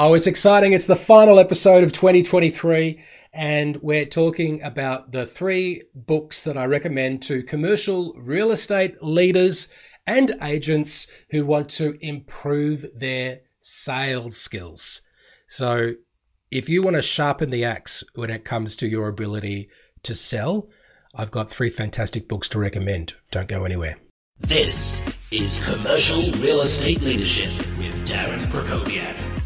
Oh, it's exciting. It's the final episode of 2023, and we're talking about the three books that I recommend to commercial real estate leaders and agents who want to improve their sales skills. So, if you want to sharpen the axe when it comes to your ability to sell, I've got three fantastic books to recommend. Don't go anywhere. This is Commercial Real Estate Leadership with Darren Krakowiak.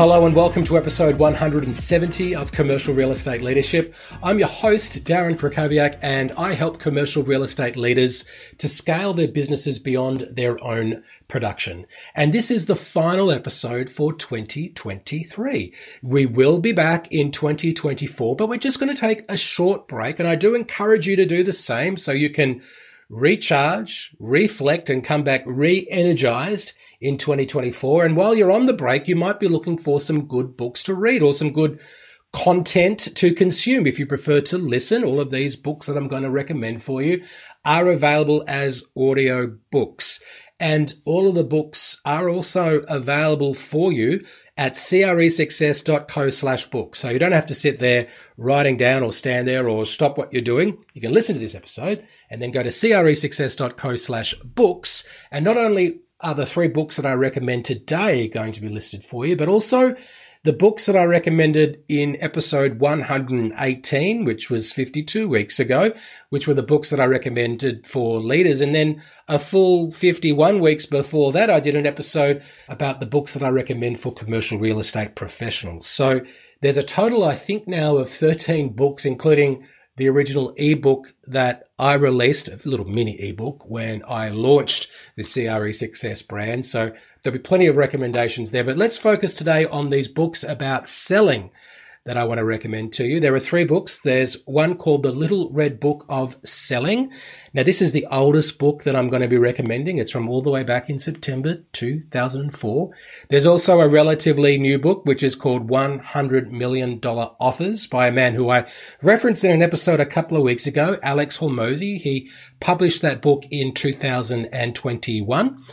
Hello and welcome to episode 170 of Commercial Real Estate Leadership. I'm your host, Darren Krakowiak, and I help commercial real estate leaders to scale their businesses beyond their own production. And this is the final episode for 2023. We will be back in 2024, but we're just going to take a short break. And I do encourage you to do the same so you can recharge, reflect, and come back re-energized in 2024. And while you're on the break, you might be looking for some good books to read or some good content to consume. If you prefer to listen, all of these books that I'm going to recommend for you are available as audio books. And all of the books are also available for you at cresuccess.co slash book. So you don't have to sit there writing down or stand there or stop what you're doing. You can listen to this episode and then go to cresuccess.co slash books. And not only are the three books that I recommend today going to be listed for you, but also the books that I recommended in episode 118, which was 52 weeks ago, which were the books that I recommended for leaders. And then a full 51 weeks before that, I did an episode about the books that I recommend for commercial real estate professionals. So there's a total, I think now of 13 books, including the original ebook that I released, a little mini ebook when I launched the CRE Success brand. So there'll be plenty of recommendations there, but let's focus today on these books about selling that I want to recommend to you. There are three books. There's one called The Little Red Book of Selling. Now, this is the oldest book that I'm going to be recommending. It's from all the way back in September 2004. There's also a relatively new book, which is called $100 Million Offers by a man who I referenced in an episode a couple of weeks ago, Alex Hormozi. He published that book in 2021.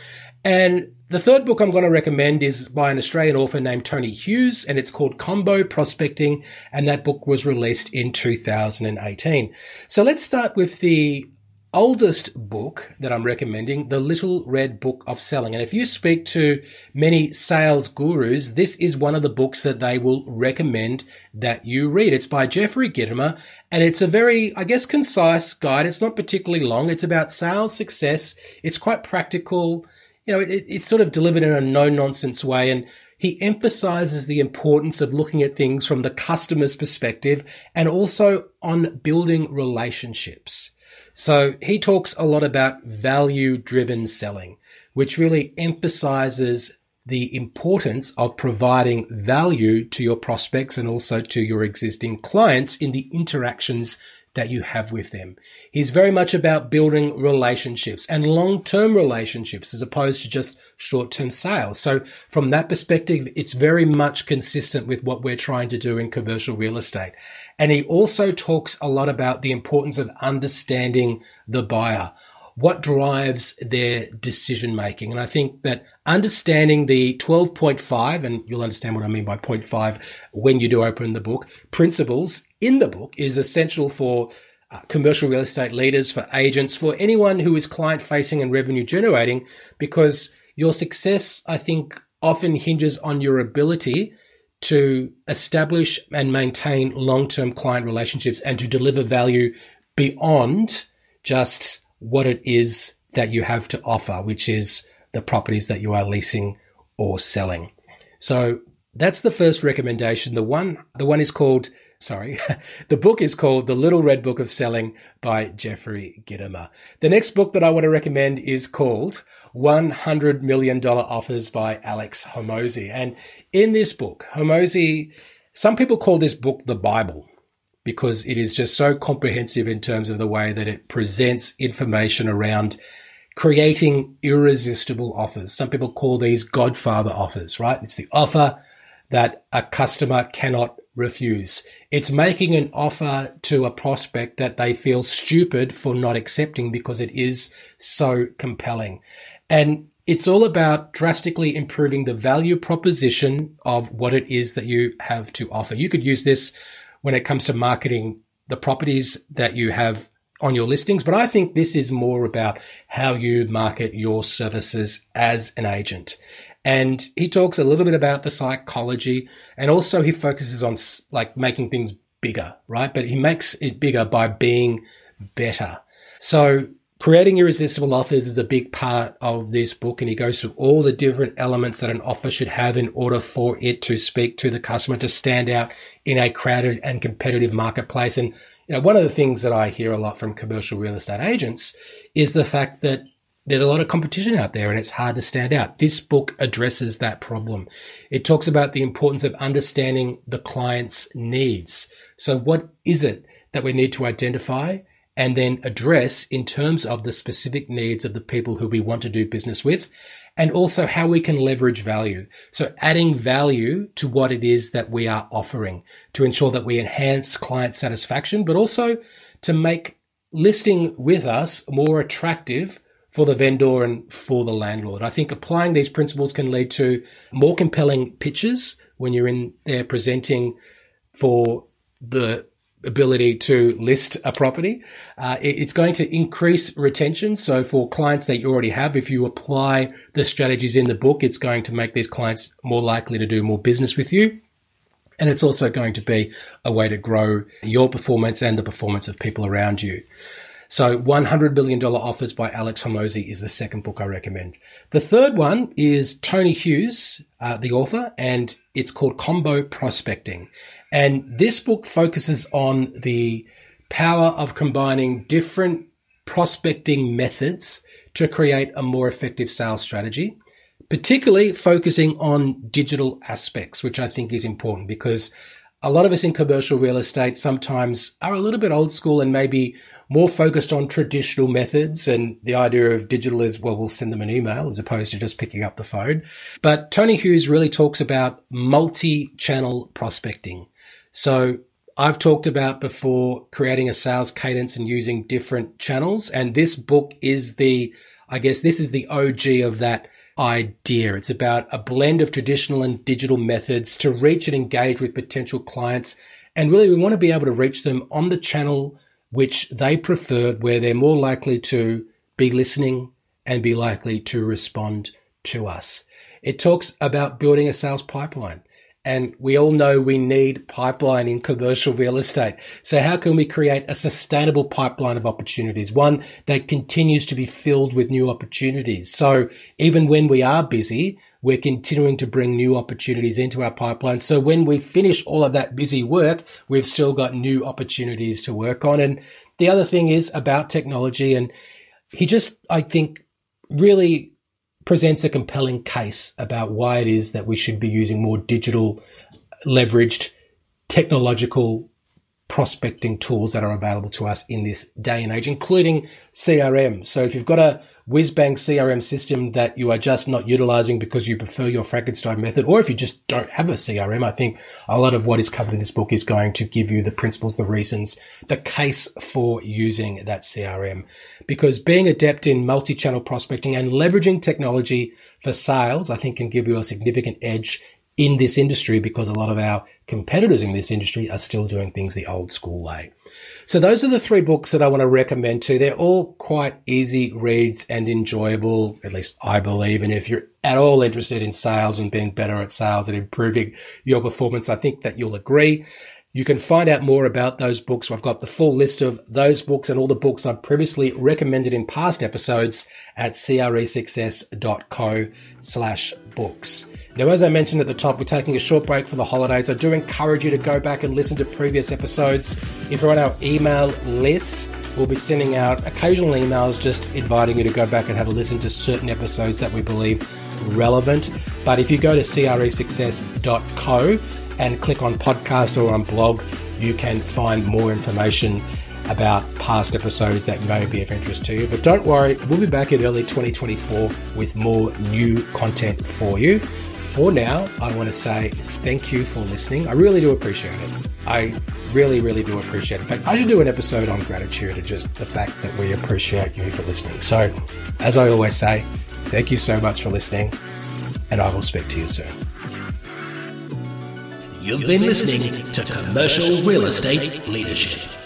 And the third book I'm going to recommend is by an Australian author named Tony Hughes, and it's called Combo Prospecting, and that book was released in 2018. So let's start with the oldest book that I'm recommending, The Little Red Book of Selling. And if you speak to many sales gurus, this is one of the books that they will recommend that you read. It's by Jeffrey Gitomer and it's a very, I guess, concise guide. It's not particularly long. It's about sales success. It's quite practical you know, it, it's sort of delivered in a no nonsense way. And he emphasizes the importance of looking at things from the customer's perspective and also on building relationships. So he talks a lot about value driven selling, which really emphasizes the importance of providing value to your prospects and also to your existing clients in the interactions that you have with them. He's very much about building relationships and long-term relationships as opposed to just short-term sales. So from that perspective, it's very much consistent with what we're trying to do in commercial real estate. And he also talks a lot about the importance of understanding the buyer what drives their decision making. And I think that understanding the 12.5, and you'll understand what I mean by 0.5 when you do open the book, principles in the book is essential for uh, commercial real estate leaders, for agents, for anyone who is client facing and revenue generating, because your success, I think, often hinges on your ability to establish and maintain long-term client relationships and to deliver value beyond just what it is that you have to offer, which is the properties that you are leasing or selling. So that's the first recommendation. The one, the one is called, sorry, the book is called The Little Red Book of Selling by Jeffrey Gitomer. The next book that I want to recommend is called $100 Million Offers by Alex Hormozi. And in this book, Hormozi, some people call this book the Bible because it is just so comprehensive in terms of the way that it presents information around creating irresistible offers. Some people call these Godfather offers, right? It's the offer that a customer cannot refuse. It's making an offer to a prospect that they feel stupid for not accepting because it is so compelling. And it's all about drastically improving the value proposition of what it is that you have to offer. You could use this when it comes to marketing the properties that you have on your listings, but I think this is more about how you market your services as an agent. And he talks a little bit about the psychology and also he focuses on like making things bigger, right? But he makes it bigger by being better. So creating irresistible offers is a big part of this book. And he goes through all the different elements that an offer should have in order for it to speak to the customer to stand out in a crowded and competitive marketplace. And, you know, one of the things that I hear a lot from commercial real estate agents is the fact that there's a lot of competition out there and it's hard to stand out. This book addresses that problem. It talks about the importance of understanding the client's needs. So what is it that we need to identify and then address in terms of the specific needs of the people who we want to do business with and also how we can leverage value. So adding value to what it is that we are offering to ensure that we enhance client satisfaction, but also to make listing with us more attractive for the vendor and for the landlord. I think applying these principles can lead to more compelling pitches when you're in there presenting for the ability to list a property. Uh, it's going to increase retention. So for clients that you already have, if you apply the strategies in the book, it's going to make these clients more likely to do more business with you. And it's also going to be a way to grow your performance and the performance of people around you. So $100 billion offers by Alex Hormozi is the second book I recommend. The third one is Tony Hughes, uh, the author, and it's called Combo Prospecting. And this book focuses on the power of combining different prospecting methods to create a more effective sales strategy, particularly focusing on digital aspects, which I think is important because a lot of us in commercial real estate sometimes are a little bit old school and maybe more focused on traditional methods. And the idea of digital is, well, we'll send them an email as opposed to just picking up the phone. But Tony Hughes really talks about multi-channel prospecting. So I've talked about before creating a sales cadence and using different channels. And this book is the, I guess this is the OG of that idea. It's about a blend of traditional and digital methods to reach and engage with potential clients. And really, we want to be able to reach them on the channel which they preferred, where they're more likely to be listening and be likely to respond to us. It talks about building a sales pipeline. And we all know we need pipeline in commercial real estate. So how can we create a sustainable pipeline of opportunities? One that continues to be filled with new opportunities. So even when we are busy, we're continuing to bring new opportunities into our pipeline. So when we finish all of that busy work, we've still got new opportunities to work on. And the other thing is about technology. And he just, I think, really presents a compelling case about why it is that we should be using more digital leveraged technological prospecting tools that are available to us in this day and age, including CRM. So if you've got a whiz bang CRM system that you are just not utilizing because you prefer your Frankenstein method, or if you just don't have a CRM, I think a lot of what is covered in this book is going to give you the principles, the reasons, the case for using that CRM. Because being adept in multi-channel prospecting and leveraging technology for sales, I think can give you a significant edge in this industry because a lot of our competitors in this industry are still doing things the old school way. So those are the three books that I want to recommend to. They're all quite easy reads and enjoyable, at least I believe. And if you're at all interested in sales and being better at sales and improving your performance, I think that you'll agree. You can find out more about those books. I've got the full list of those books and all the books I've previously recommended in past episodes at cresuccess.co slash books. Now, as I mentioned at the top, we're taking a short break for the holidays. I do encourage you to go back and listen to previous episodes. If you're on our email list, we'll be sending out occasional emails just inviting you to go back and have a listen to certain episodes that we believe relevant. But if you go to cresuccess.co and click on podcast or on blog, you can find more information about past episodes that may be of interest to you. But don't worry, we'll be back in early 2024 with more new content for you. For now, I want to say thank you for listening. I really do appreciate it. I really, really do appreciate it. In fact, I should do an episode on gratitude and just the fact that we appreciate you for listening. So, as I always say, Thank you so much for listening, and I will speak to you soon. You've been listening to Commercial Real Estate Leadership.